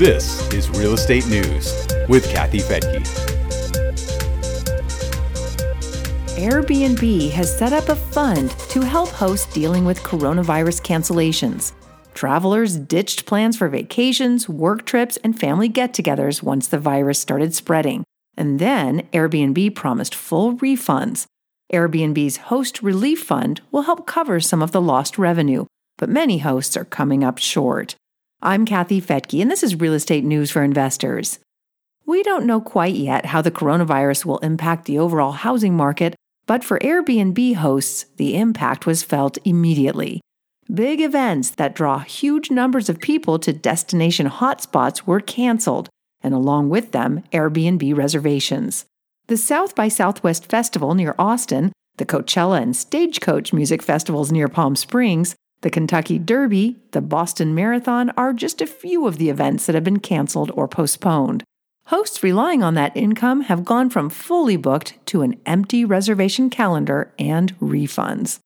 This is Real Estate News with Kathy Fettke. Airbnb has set up a fund to help hosts dealing with coronavirus cancellations. Travelers ditched plans for vacations, work trips, and family get togethers once the virus started spreading. And then Airbnb promised full refunds. Airbnb's Host Relief Fund will help cover some of the lost revenue, but many hosts are coming up short. I'm Kathy Fettke, and this is Real Estate News for Investors. We don't know quite yet how the coronavirus will impact the overall housing market, but for Airbnb hosts, the impact was felt immediately. Big events that draw huge numbers of people to destination hotspots were canceled, and along with them, Airbnb reservations. The South by Southwest Festival near Austin, the Coachella and Stagecoach music festivals near Palm Springs, the Kentucky Derby, the Boston Marathon are just a few of the events that have been canceled or postponed. Hosts relying on that income have gone from fully booked to an empty reservation calendar and refunds.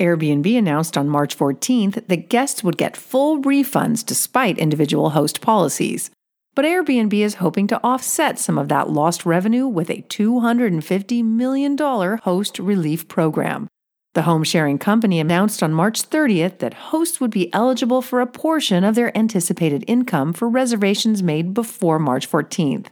Airbnb announced on March 14th that guests would get full refunds despite individual host policies. But Airbnb is hoping to offset some of that lost revenue with a $250 million host relief program. The home sharing company announced on March 30th that hosts would be eligible for a portion of their anticipated income for reservations made before March 14th.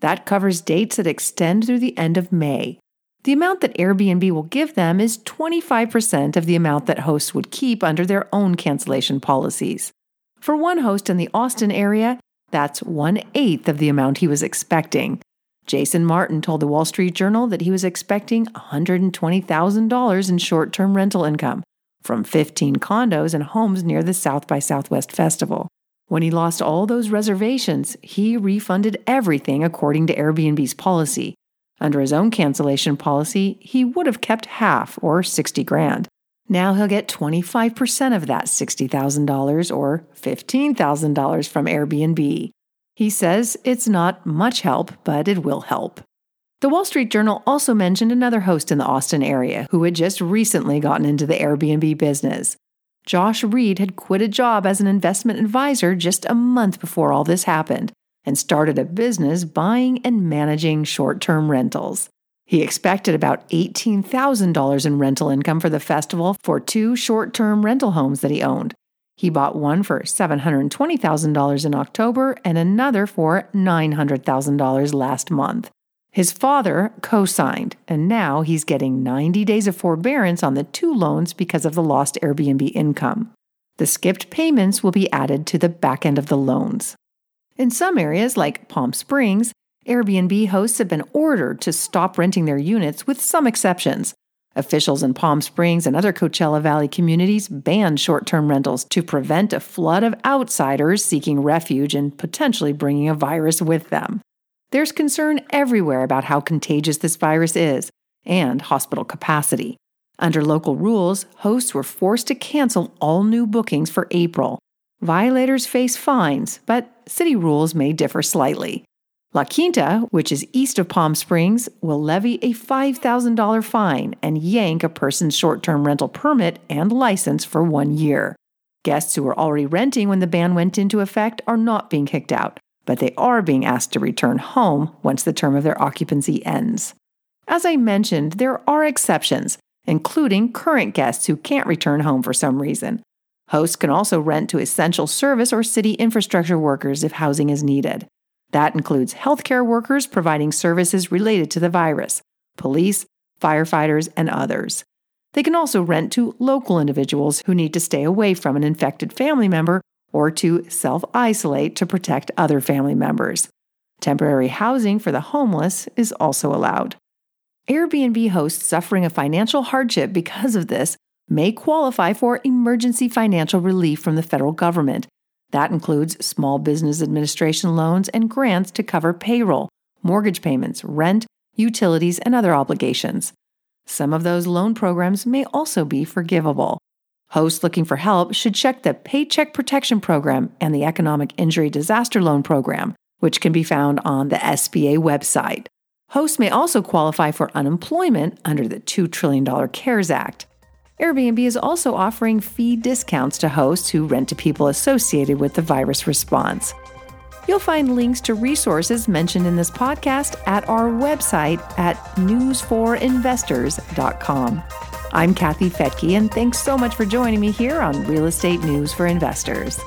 That covers dates that extend through the end of May. The amount that Airbnb will give them is 25% of the amount that hosts would keep under their own cancellation policies. For one host in the Austin area, that's one eighth of the amount he was expecting. Jason Martin told the Wall Street Journal that he was expecting $120,000 in short term rental income from 15 condos and homes near the South by Southwest Festival. When he lost all those reservations, he refunded everything according to Airbnb's policy. Under his own cancellation policy, he would have kept half or 60 grand. Now he'll get 25% of that $60,000 or $15,000 from Airbnb. He says it's not much help, but it will help. The Wall Street Journal also mentioned another host in the Austin area who had just recently gotten into the Airbnb business. Josh Reed had quit a job as an investment advisor just a month before all this happened and started a business buying and managing short term rentals. He expected about $18,000 in rental income for the festival for two short term rental homes that he owned. He bought one for $720,000 in October and another for $900,000 last month. His father co signed, and now he's getting 90 days of forbearance on the two loans because of the lost Airbnb income. The skipped payments will be added to the back end of the loans. In some areas, like Palm Springs, Airbnb hosts have been ordered to stop renting their units with some exceptions. Officials in Palm Springs and other Coachella Valley communities banned short term rentals to prevent a flood of outsiders seeking refuge and potentially bringing a virus with them. There's concern everywhere about how contagious this virus is and hospital capacity. Under local rules, hosts were forced to cancel all new bookings for April. Violators face fines, but city rules may differ slightly. La Quinta, which is east of Palm Springs, will levy a $5,000 fine and yank a person's short term rental permit and license for one year. Guests who were already renting when the ban went into effect are not being kicked out, but they are being asked to return home once the term of their occupancy ends. As I mentioned, there are exceptions, including current guests who can't return home for some reason. Hosts can also rent to essential service or city infrastructure workers if housing is needed. That includes healthcare workers providing services related to the virus, police, firefighters, and others. They can also rent to local individuals who need to stay away from an infected family member or to self isolate to protect other family members. Temporary housing for the homeless is also allowed. Airbnb hosts suffering a financial hardship because of this may qualify for emergency financial relief from the federal government, that includes Small Business Administration loans and grants to cover payroll, mortgage payments, rent, utilities, and other obligations. Some of those loan programs may also be forgivable. Hosts looking for help should check the Paycheck Protection Program and the Economic Injury Disaster Loan Program, which can be found on the SBA website. Hosts may also qualify for unemployment under the $2 trillion CARES Act. Airbnb is also offering fee discounts to hosts who rent to people associated with the virus response. You'll find links to resources mentioned in this podcast at our website at newsforinvestors.com. I'm Kathy Fettke, and thanks so much for joining me here on Real Estate News for Investors.